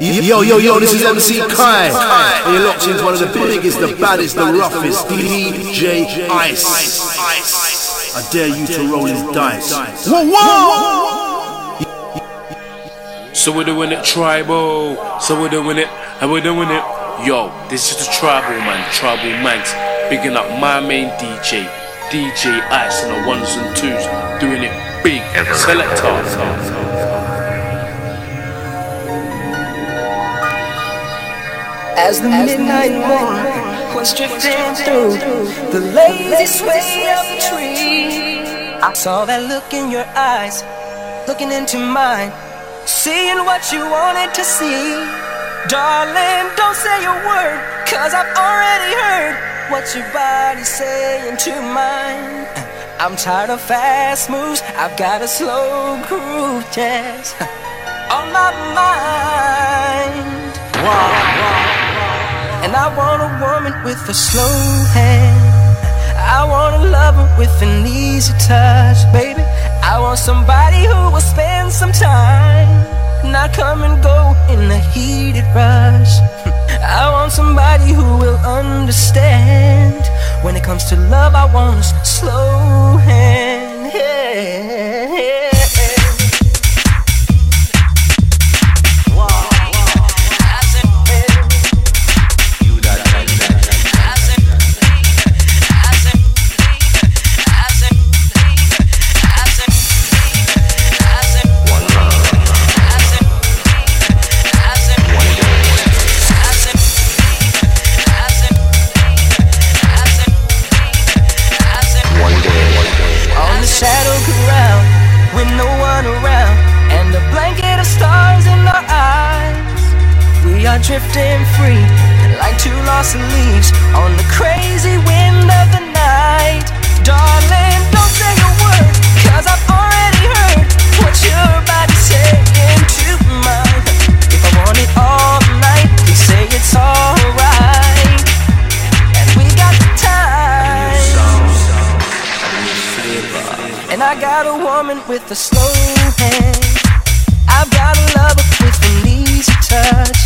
Yo, yo, yo, this is MC Kai. And you're locked into one of the biggest, the baddest, the roughest, DJ Ice. I dare you to roll his dice. Whoa, whoa! So we're doing it tribal. So we're doing it, and we're doing it. Yo, this is the tribal man, tribal manx. Picking up my main DJ, DJ Ice, on the ones and twos. Doing it big. Selector. As the midnight moon was drifting through the lazy sway of the tree, I saw that look in your eyes, looking into mine, seeing what you wanted to see. Darling, don't say a word, cause I've already heard what your body's saying to mine. I'm tired of fast moves, I've got a slow groove, yes, on my mind. Wow. And I want a woman with a slow hand. I want a lover with an easy touch, baby. I want somebody who will spend some time, not come and go in a heated rush. I want somebody who will understand. When it comes to love, I want a slow hand. Yeah. Drifting free like two lost leaves on the crazy wind of the night. Darling, don't say a word, cause I've already heard what your body's saying to mine. If I want it all night, please say it's alright. And we got the time. And I got a woman with a slow hand. I've got a lover with an easy touch.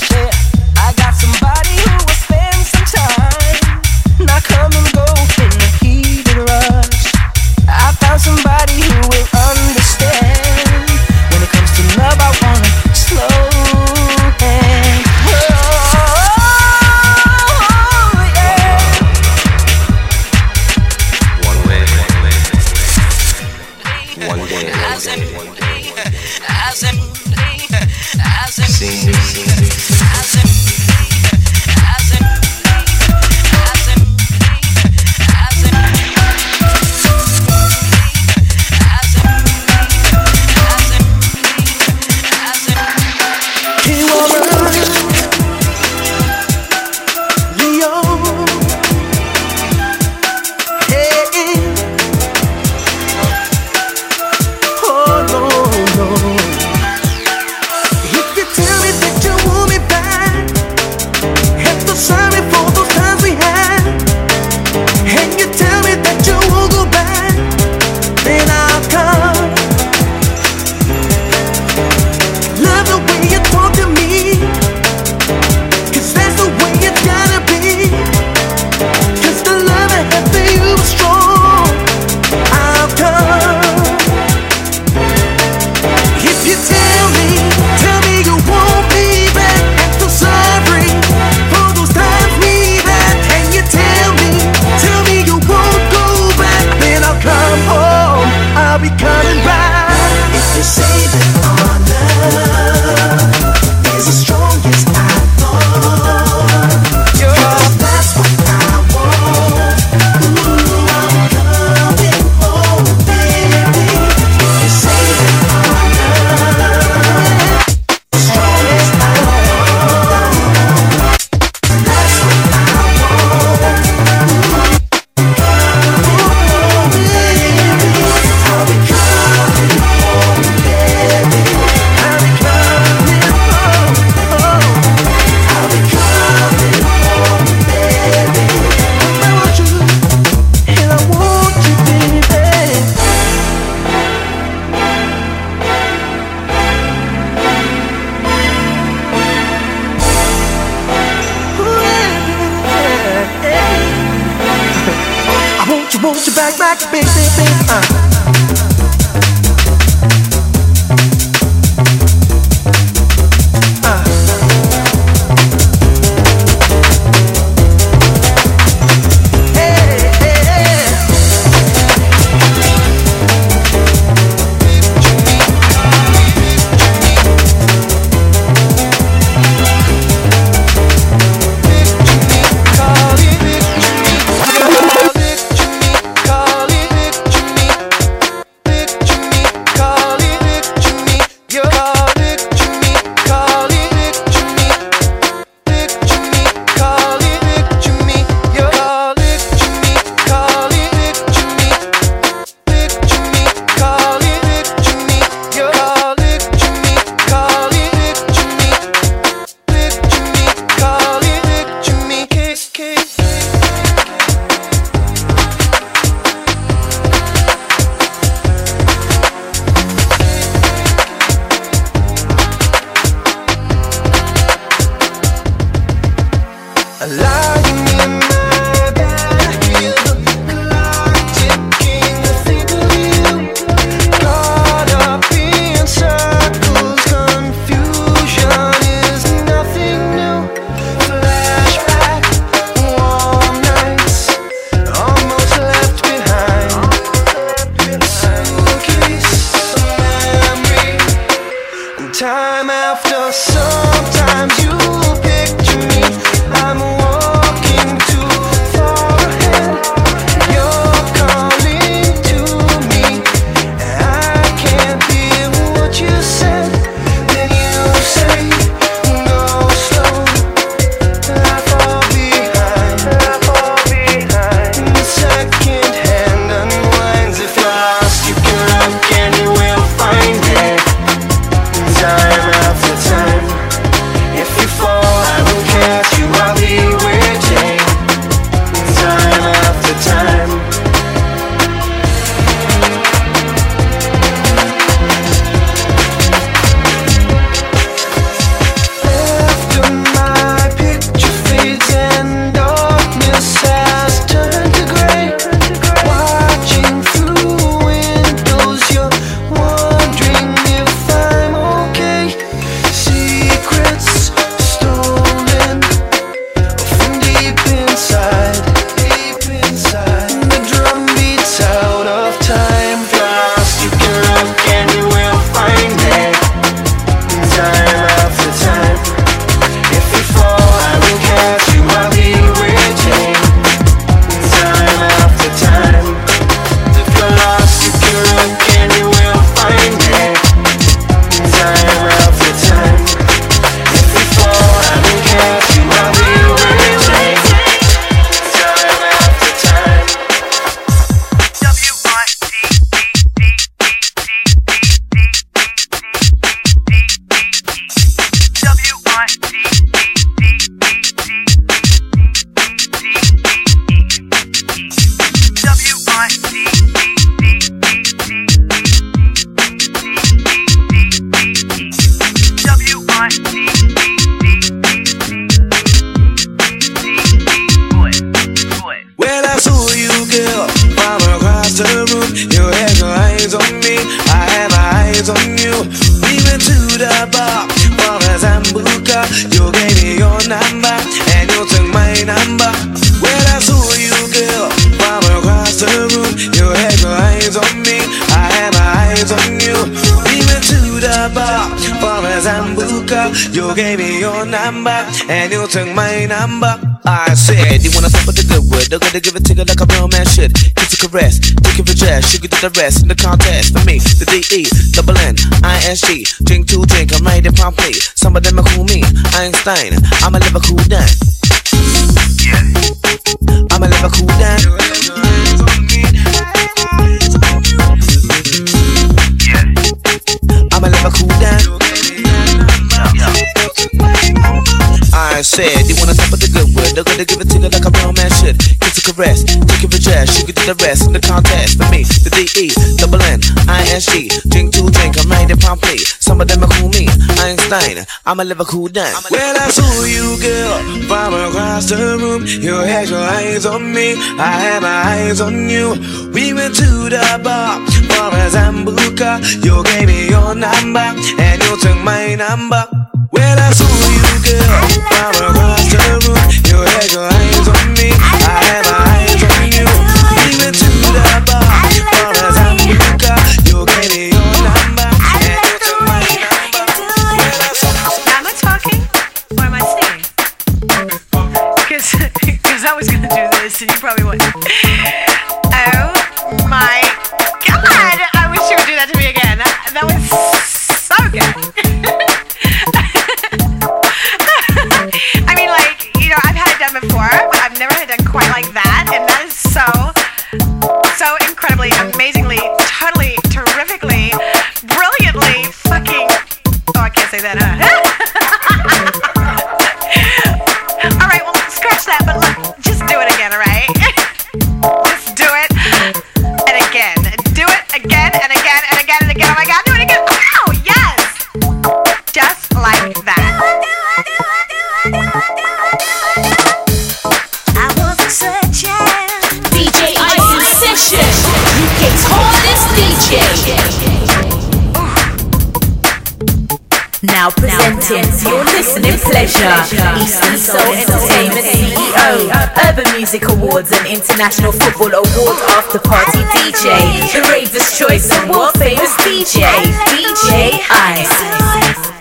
you took my number? I said, you wanna stop with the good word? They're gonna give it to you like a real man should. Kiss a caress, take it for dress, sugar to the rest. In the contest, for me, the D-E, double N, I-S-G. Drink to drink, I'm right in Pompeii. Some of them are cool me, Einstein. I'm a Liverpool dance. said. You wanna top of the good word, they're gonna give it to you like a real man should. Kiss a caress, take it for jazz, you can do the rest in the contest. For me, the D-E, double N, I-N-G, drink to drink, I'm right promptly. Some of them are cool me, Einstein, I'm a Liverpool dance. Well, I saw you, girl, from across the room. You had your eyes on me, I had my eyes on you. We went to the bar for a Sambuca. You gave me your number, and you took my number. Pleasure, Eastern Soul Entertainment CEO, Urban Music Awards and International Football Awards After Party DJ, the Ravers Choice and World Famous DJ, DJ Ice.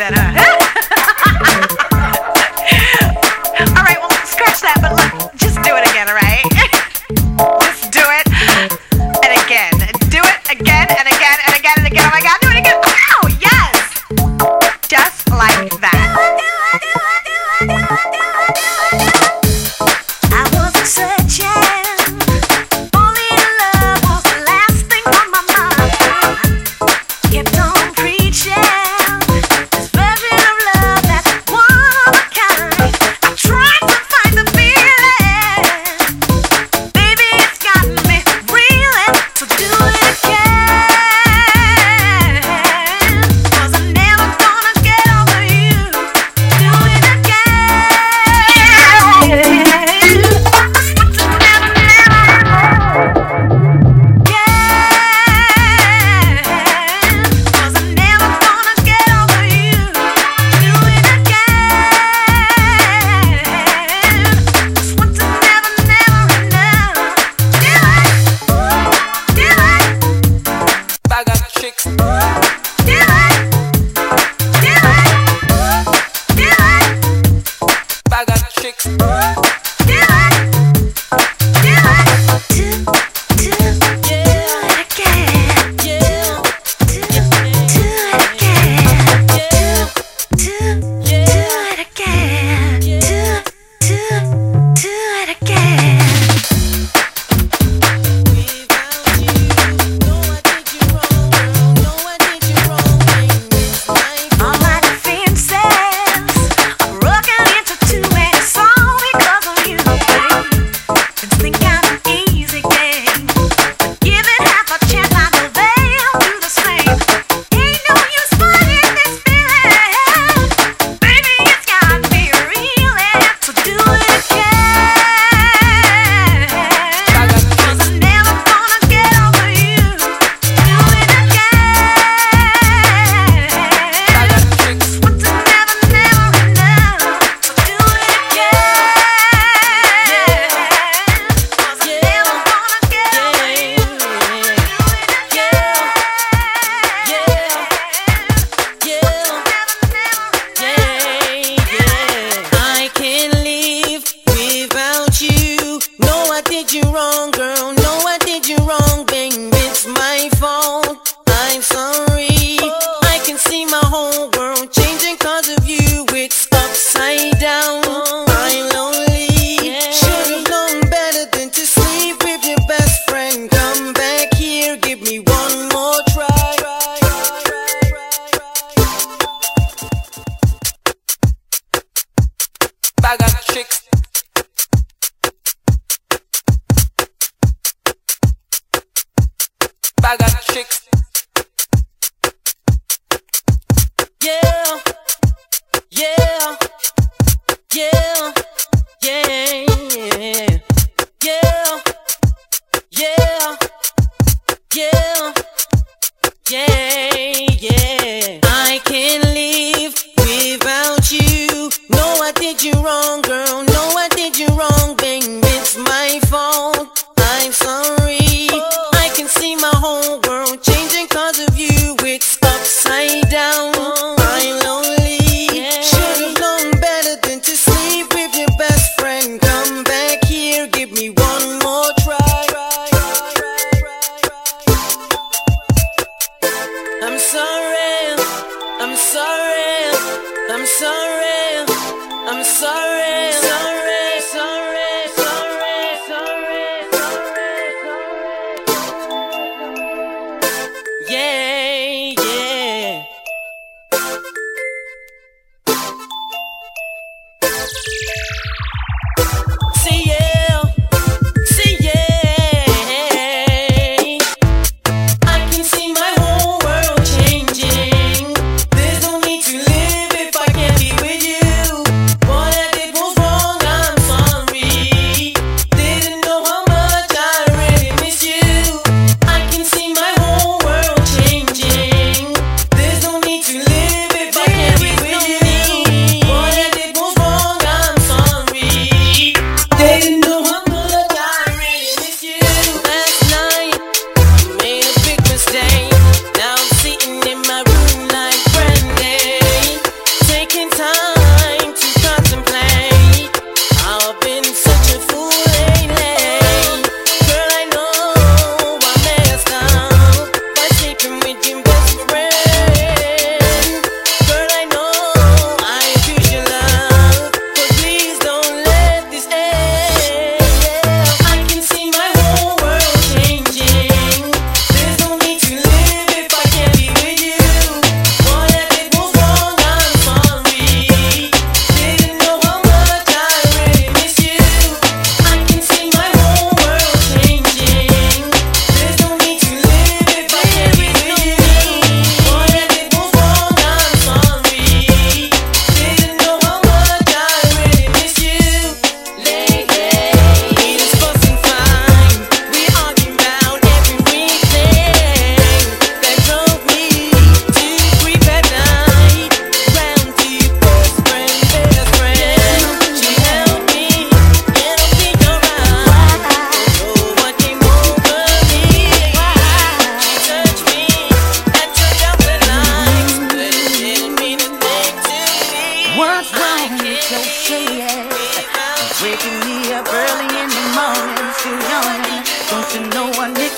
That, huh?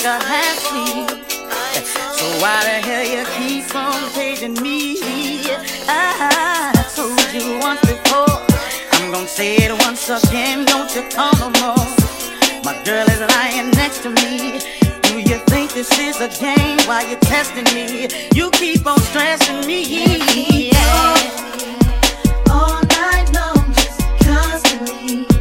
Seen. So why the hell you keep on taking me? Ah, I told you once before, I'm gonna say it once again. Don't you call no more. My girl is lying next to me. Do you think this is a game? Why you testing me? You keep on stressing me. Yeah. All night long, just constantly.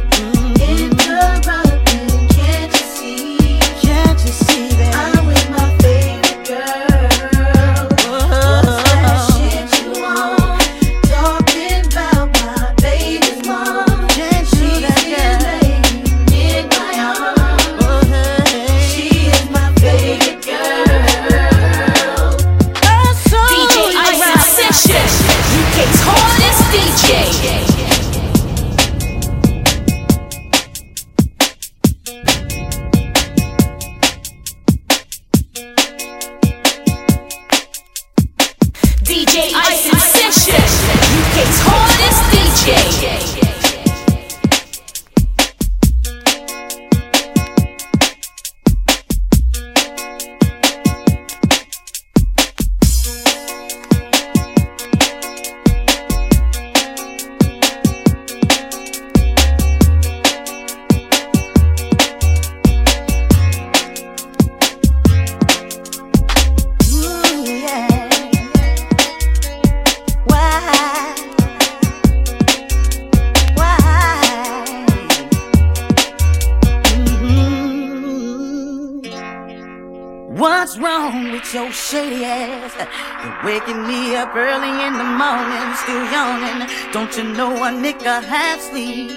still yawning. Don't you know a nigga half sleep?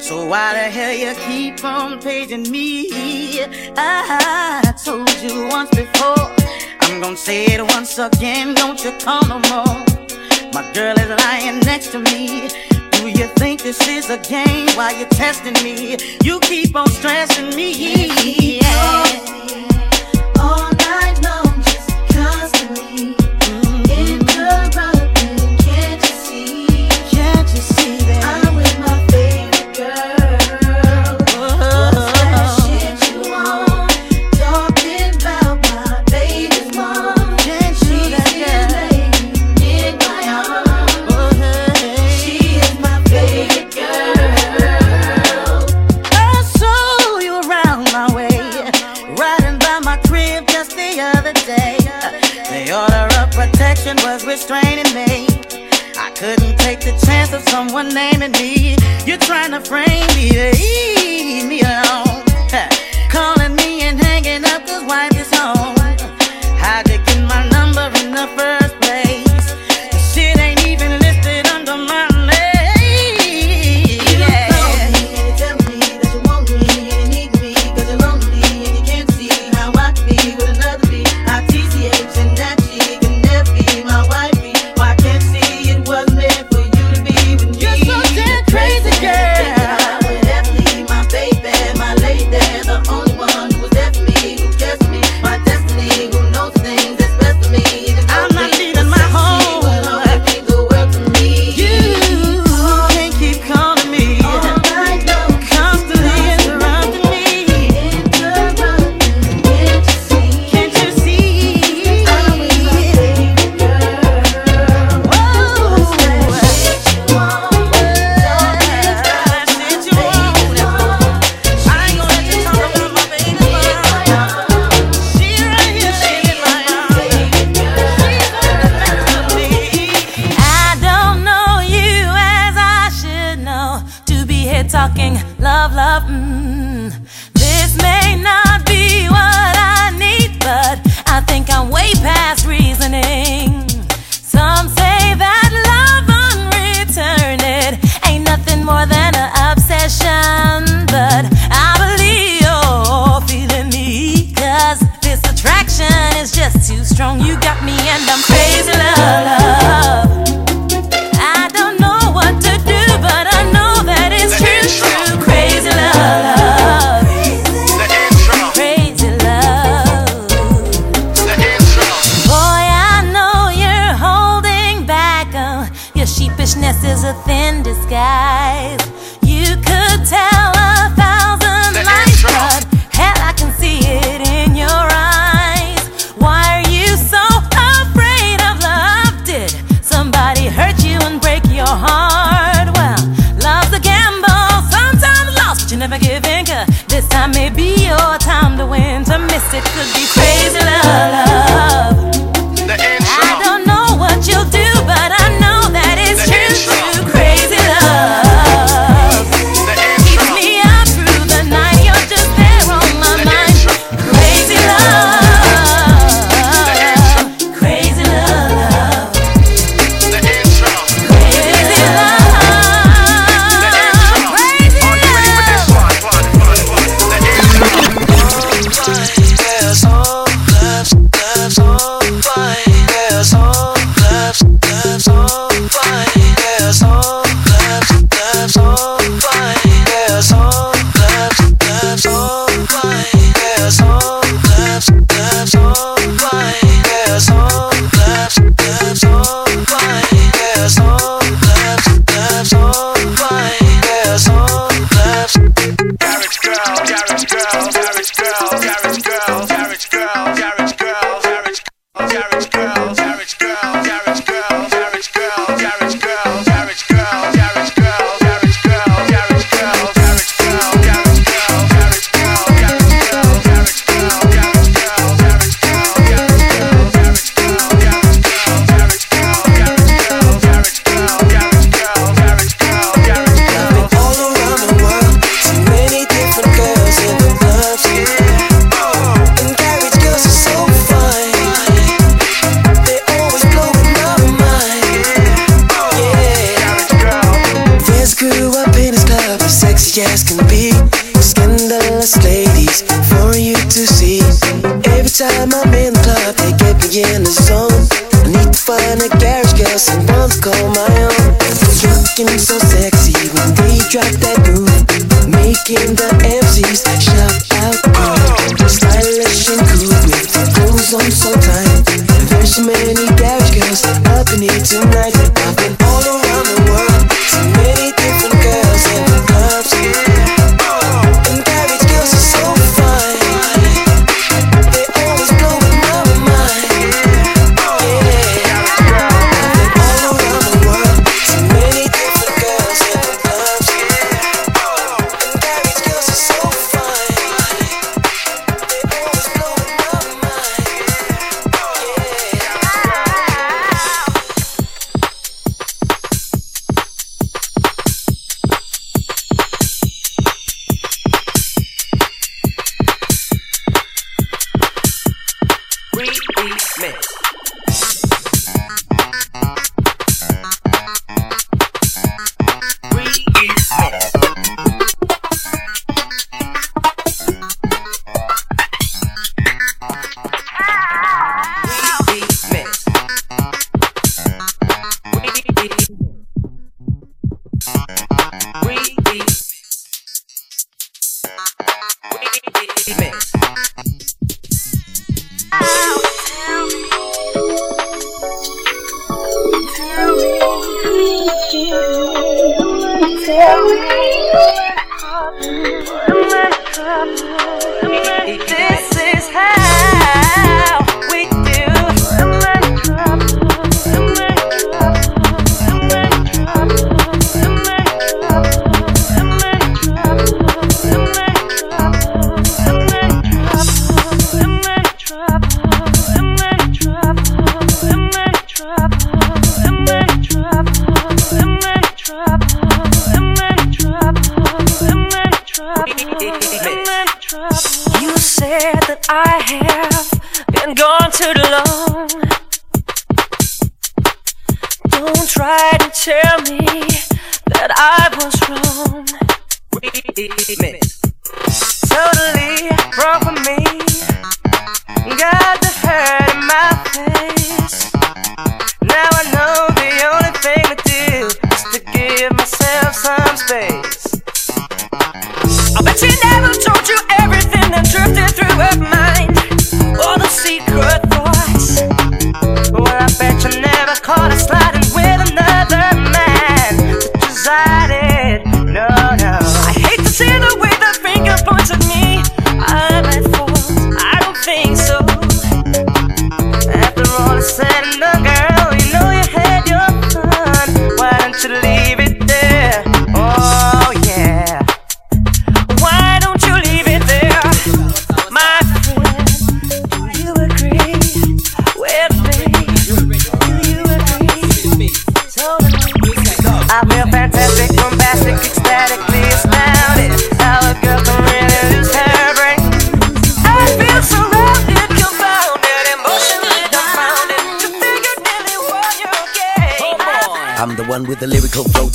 So why the hell you keep on paging me? I told you once before, I'm gonna say it once again. Don't you call no more. My girl is lying next to me. Do you think this is a game? Why you testing me? You keep on stressing me. Yeah. Oh. of someone naming me. You're trying to frame me leave me alone.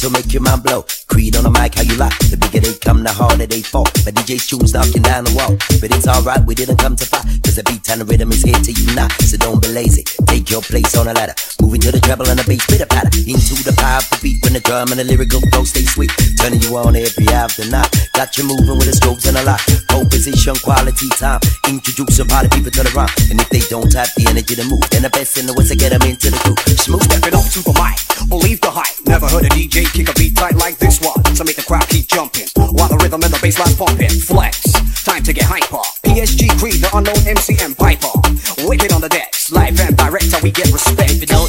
To make your mind blow. Creed on the mic, how you like. The bigger they come, the harder they fall. My DJ's tunes knocking down the wall. But it's alright, we didn't come to fight. Cause the beat and the rhythm is here to unite. So don't be lazy. Take your place on the ladder. Treble and the bass, bit of. Into the powerful beat when the drum and the lyrical flow stay sweet. Turning you on every after night. Got you moving with the strokes and a lot. Pole position, quality time. Introduce some party people to the rhyme. And if they don't have the energy to move, then the best in the West to get them into the groove. Smooth. Stepping up to the mic, believe the hype. Never heard a DJ kick a beat tight like this one. To make the crowd keep jumping, while the rhythm and the bass line pumping. Flex, time to get hyper. PSG Creed, the unknown MCM Piper. Wicked on the decks, live and direct, we get respect.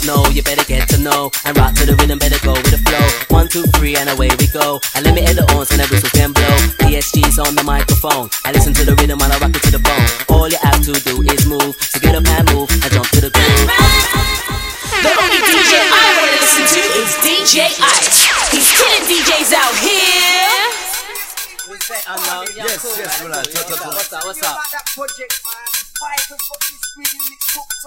If you know, you better get to know. And rock to the rhythm, better go with the flow. One, two, three, and away we go. And let me hit the horns and the whistles can blow. PSG's on the microphone. I listen to the rhythm while I rock it to the bone. All you have to do is move. So get up and move and jump to the groove. The only DJ I wanna listen to is DJ Ice. He's killing DJs out here. Yes, yes, well, uh, talk, talk, talk. What's up, what's up?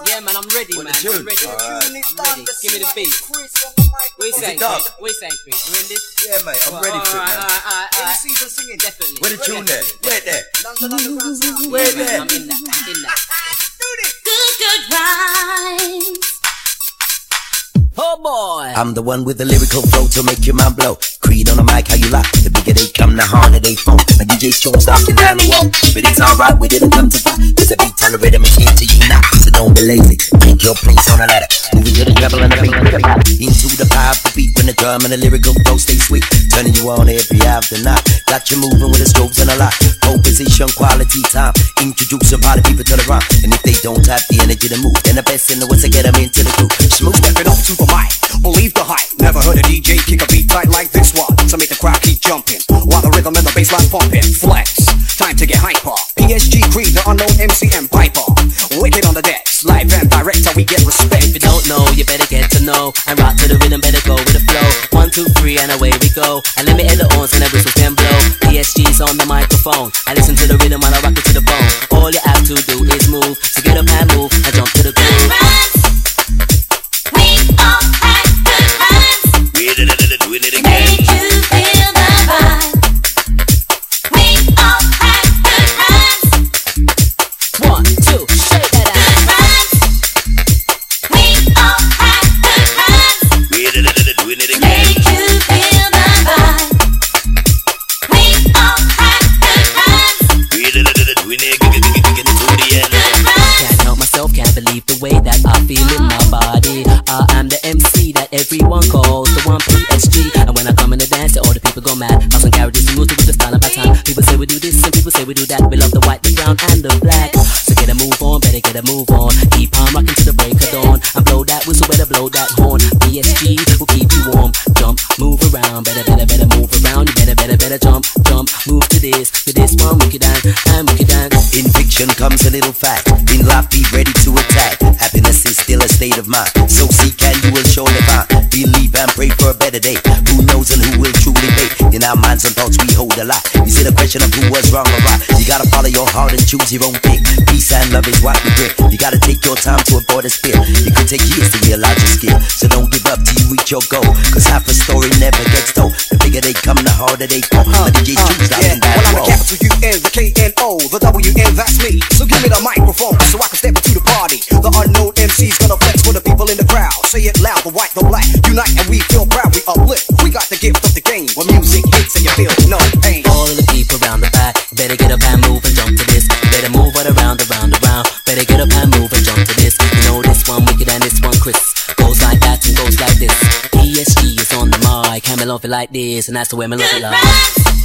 Yeah, man, I'm ready, man. the tune? I'm ready. Alright. I'm ready. Give me the beat. What you saying, dog? Chris? What you saying, Chris? You in this? Yeah, mate, I'm Well, ready for it, alright, man. alright, alright, alright. season singing, definitely. Where the tune there? Where there? Where there? I'm in that. I'm in that. Good, good rhymes. Oh boy. I'm the one with the lyrical flow to make your mind blow. Creed on the mic, how you like? The bigger they come, the harder they fall. My DJ's tunes knocking down the wall. It's alright, we didn't come to fight. Cause the beat and the rhythm here to unite. So don't be lazy, take your place on the ladder. Moving to the treble and the beat. Into the powerful beat when the drum and the lyrical flow stay sweet. Turning you on every after night. Got you moving with the strokes and a lot. Pole position, quality time. Introduce some party people to the rhyme. And if they don't have the energy to move, then the best in the West to get them into the groove. Smooth. Stepping up to the mic, believe the hype. Never heard a DJ kick a beat tight like this one. To make the crowd keep jumping, while the rhythm and the bass line pumping. Flex, time to get hyper. PSG Creed, the unknown MCM Piper. Wicked on the decks, live and direct, how we get respect. If you don't know, you better get to know. And rock to the rhythm, better go with the flow. One, two, three, and away we go. And let me hit the horns and the whistles then blow. PSG's on the microphone. I listen to the rhythm while I rock it to the bone. All you have to do is move. So get up and people go mad. House and carriages and music with the style of my time. People say we do this and people say we do that. We love the white, the brown, and the black. So get a move on, better get a move on. Keep on rocking to the break of dawn. And blow that whistle, better blow that horn. PSG will keep you warm. Jump, move around, better, better, better move around. You better, better, better jump, jump, move to this, to this one, wicked and, and wicked and. In fiction comes a little fact. In life, be ready to attack. Happiness is still a state of mind. So seek and you will surely find. And pray for a better day. Who knows and who will truly pay? In our minds and thoughts, we hold a lot. Is it a question of who was wrong or right? You gotta follow your heart and choose your own thing. Peace and love is what we bring. You gotta take your time to avoid a spill. It could take years to realize your skill. So don't give up till you reach your goal. Cause half a story never gets told. The bigger they come, the harder they fall. But the DJ's choose out Yeah, and that well, I'm the roll. capital U N, the K N O, the W N, that's me. So give me the microphone so I can step into the party. The unknown MC's gonna flex for the people crowd. Say it loud, the white, the black, unite and we feel proud. We uplift. We got the gift of the game When music hits and you feel no pain. All of the people around the back, better get up and move and jump to this. Better move right around, around, around. Better get up and move and jump to this. You know this one wicked and this one Chris. Goes like that and goes like this. PSG is on the mic, and me love it like this, and that's the way me love it like.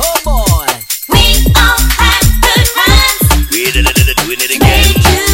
Oh boy. We all had good rhymes. We did it, doing it again.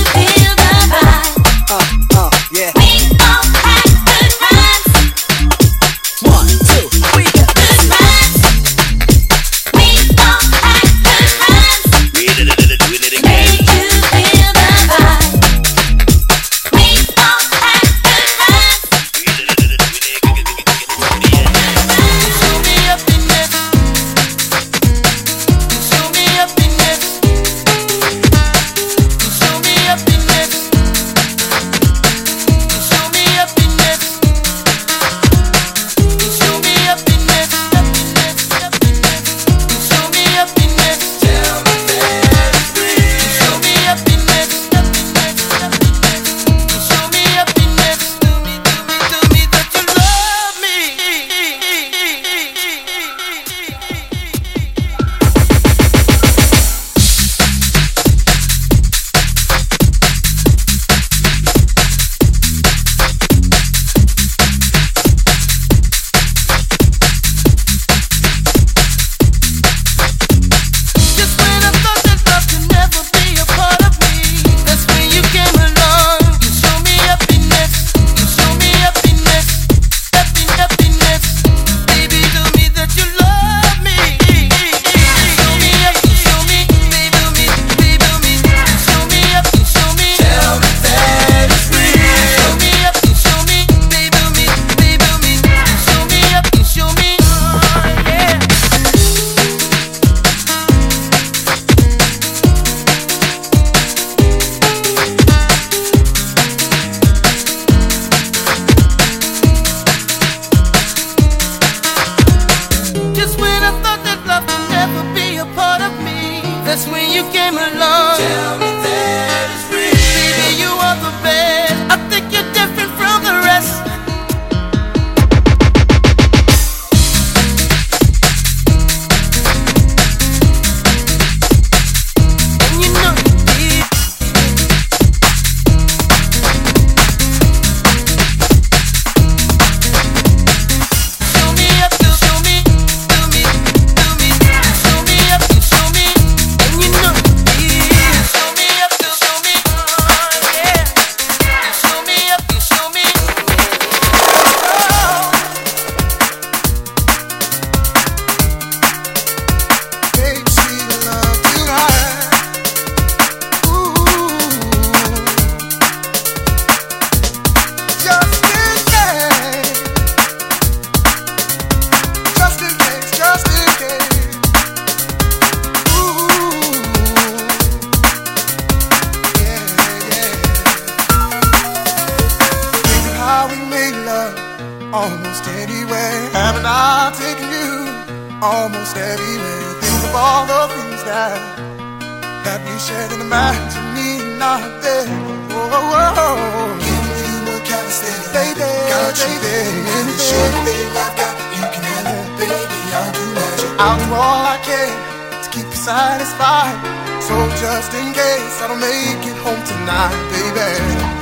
keep you satisfied. So just in case I don't make it home tonight, baby.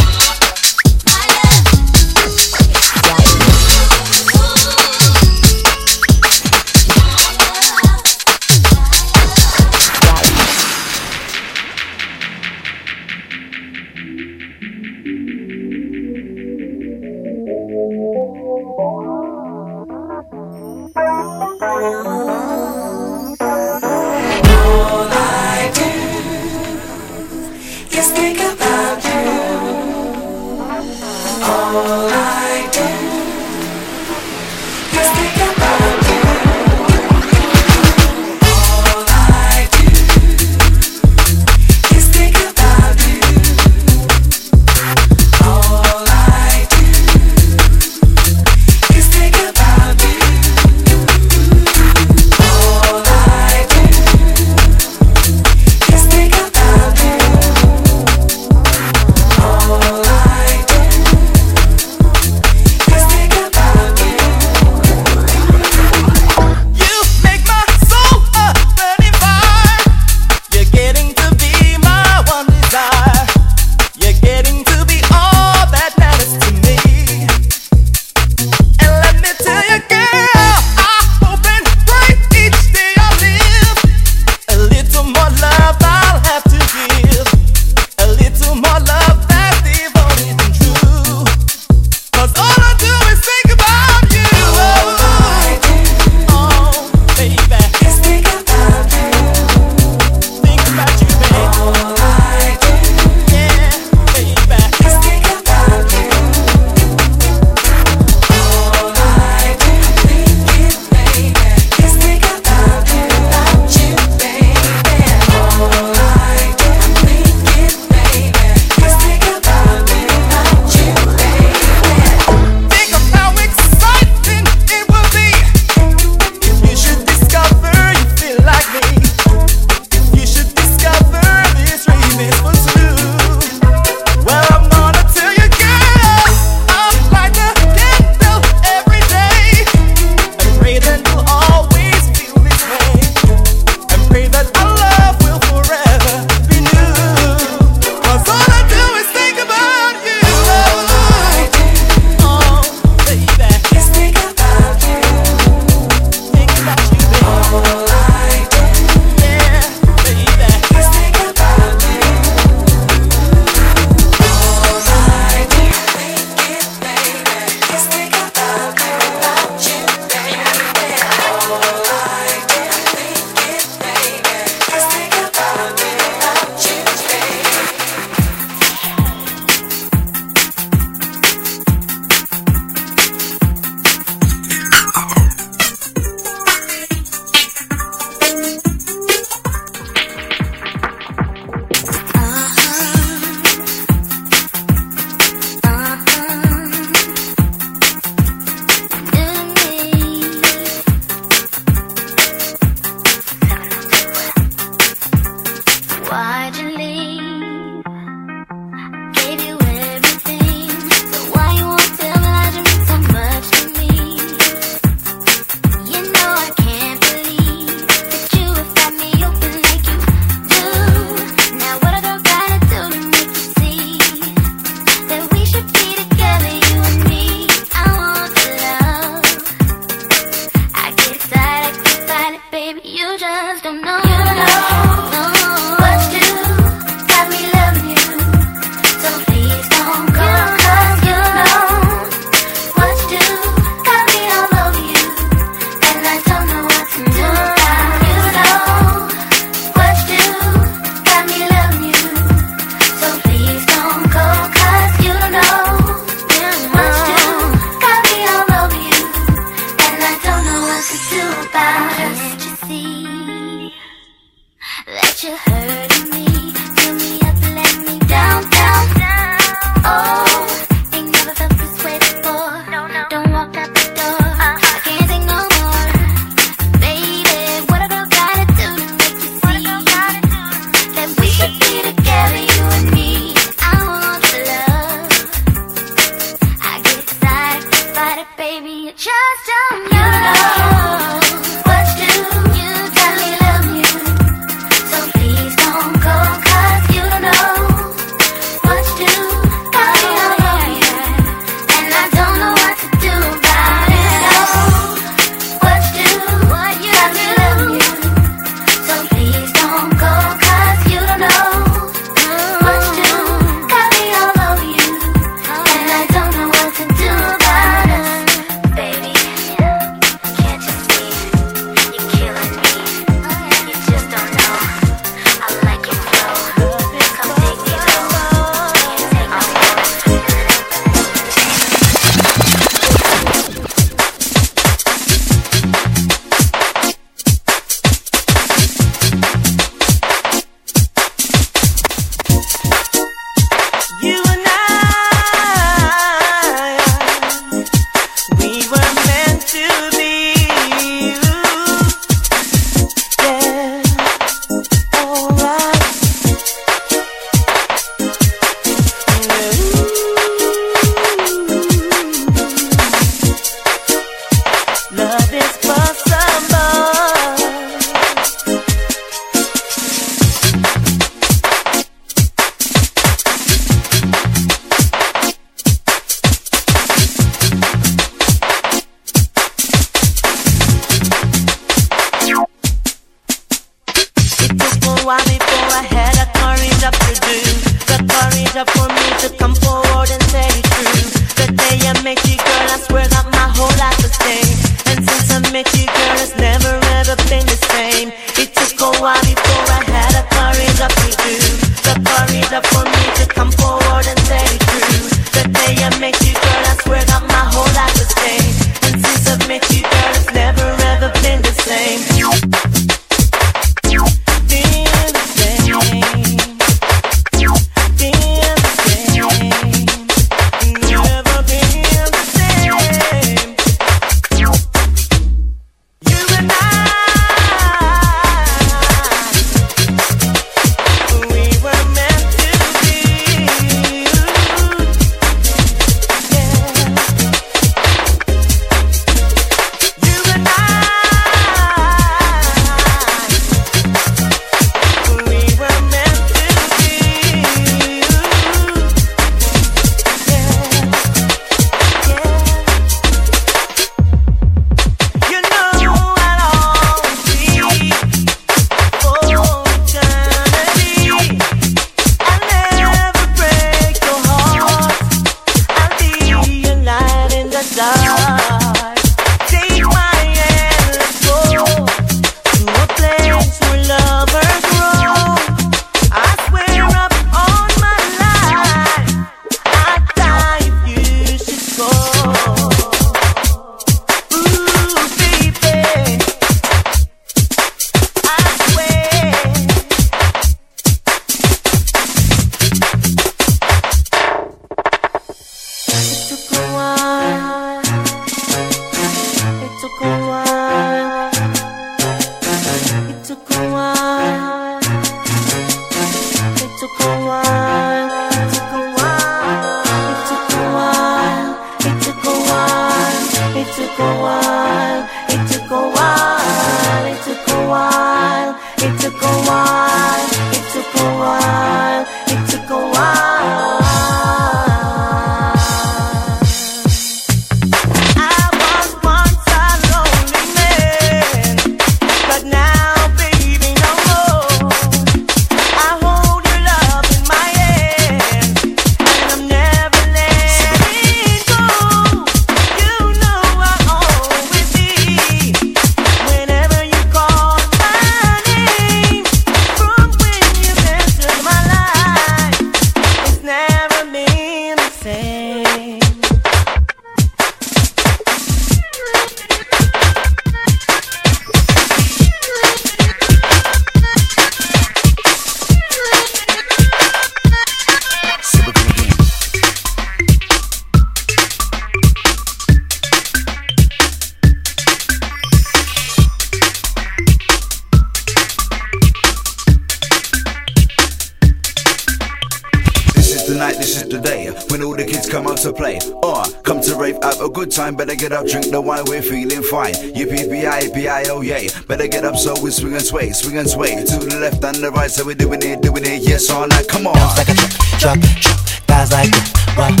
This is the night, this is the day when all the kids come out to play. Oh, come to rave, have a good time. Better get up, drink the wine, we're feeling fine. Yippee bi oh yay. Better get up so we swing and sway, swing and sway to the left and the right. So we're doing it, doing it, yes all night. Come on. Like a truck, truck, guys like that. What?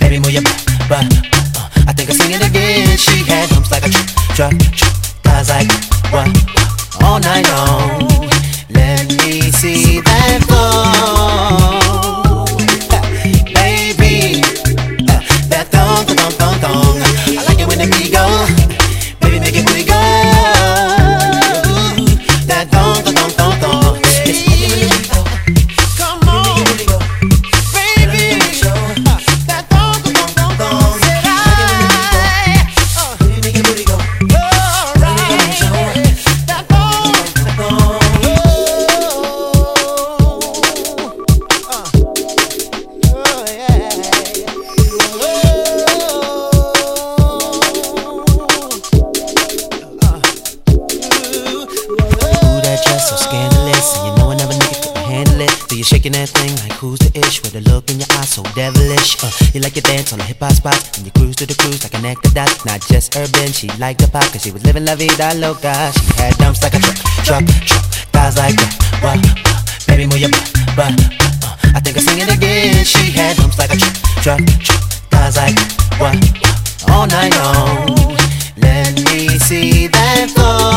Baby, move your butt. Uh, I think I'm singing again. She had humps like a truck, truck, truck, guys like that. What? All night long. Let me see that you like to dance on the hip hop spot, and you cruise to the cruise like an actor dot. Not just urban, she liked the pop, cause she was living la vida loca. She had dumps like a truck, truck, truck. Guys like that, what? Uh, baby, move your butt, butt. Uh, I think I'm singing again. She had dumps like a truck, truck, truck. Guys like that, what? All night long. Let me see that fall.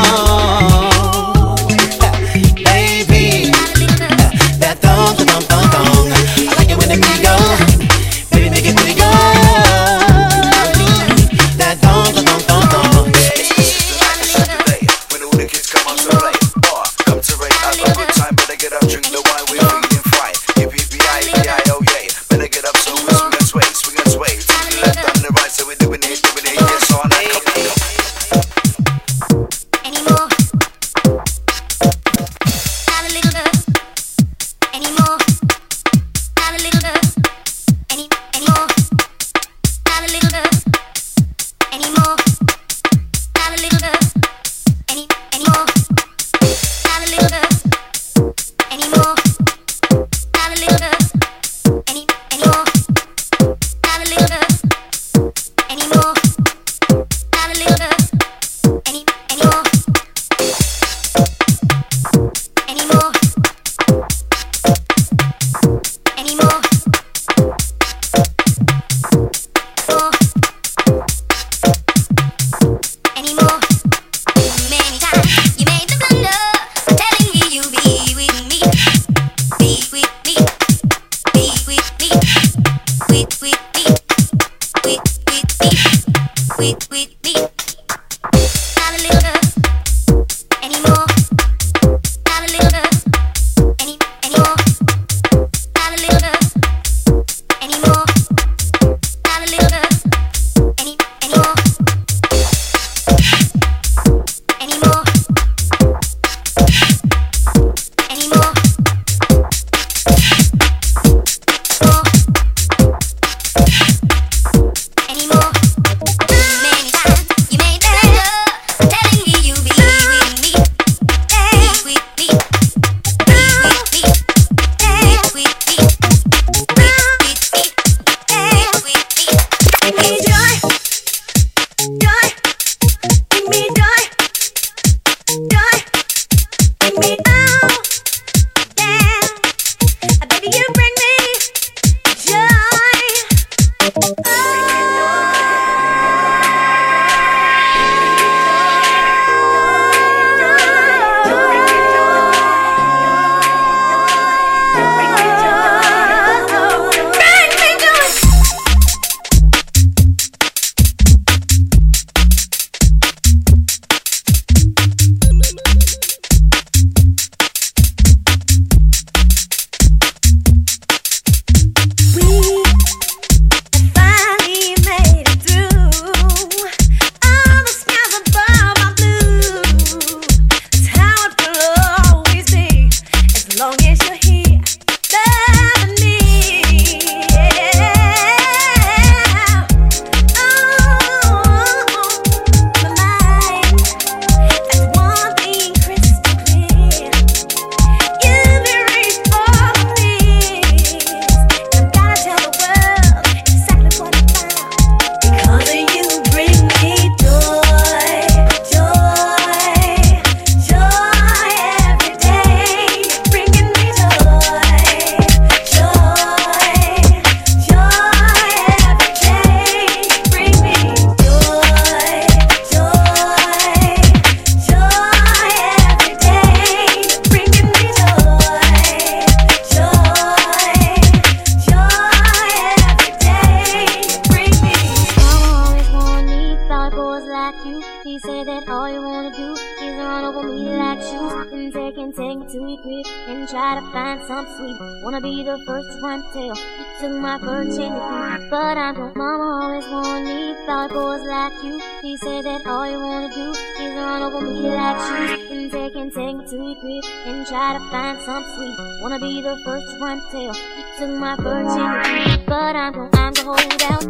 You took my virginity, but I'm gone. I'm gonna hold out.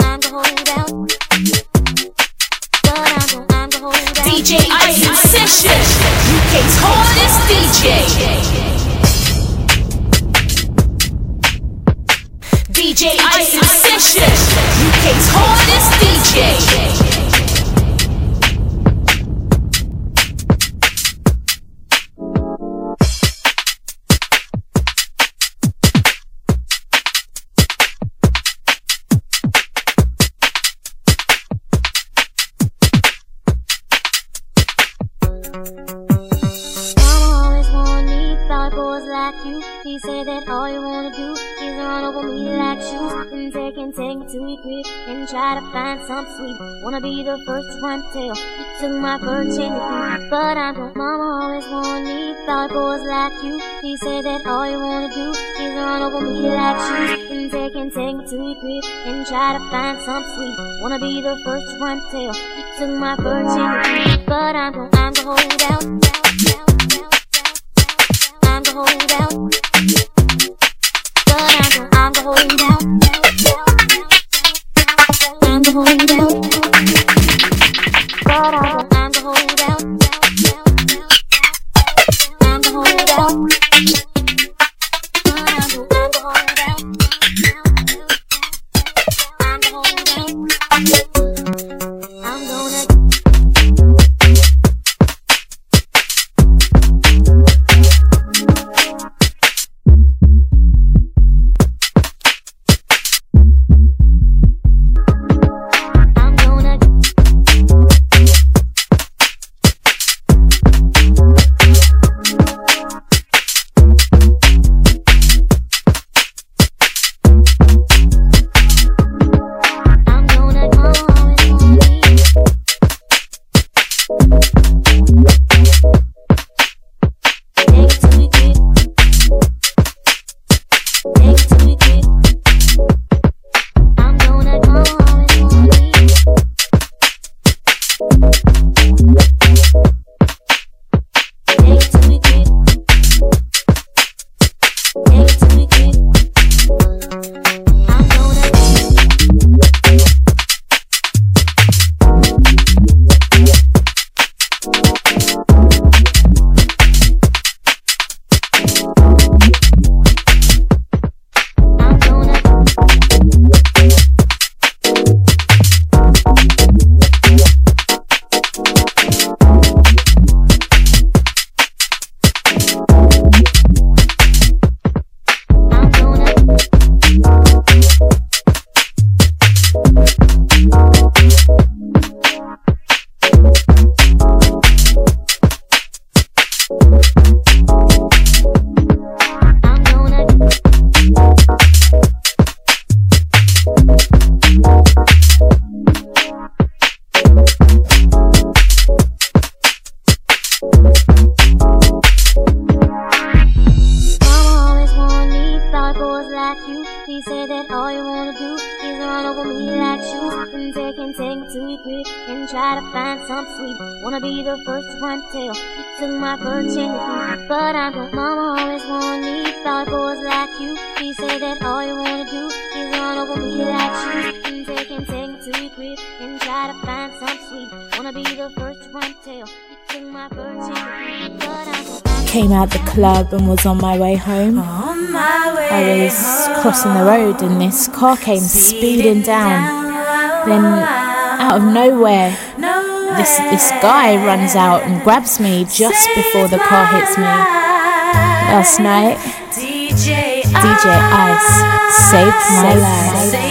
I'm gonna hold out. But I'm gonna, I'm gonna hold out. DJ Ice session. UK's hardest DJ. DJ Ice session. UK's hardest DJ. Said that all you wanna do is run over me like shoes and take and take me to your crib and try to find some sweet. Wanna be the first one to tell you took my virginity, but I'm gone. Mama always warned me about boys like you. She said that all you wanna do is run over me like shoes and take and take me to your crib and try to find some sweet. Wanna be the first one to tell you took my virginity, but I'm gone. I'm gonna hold out. I'm gonna hold out. I'm gonna hold out. I'm gonna hold out. Club and was on my way home. I was crossing the road and this car came speeding down. Then, out of nowhere, this this guy runs out and grabs me just before the car hits me. Last night, DJ DJ Ice saved my life.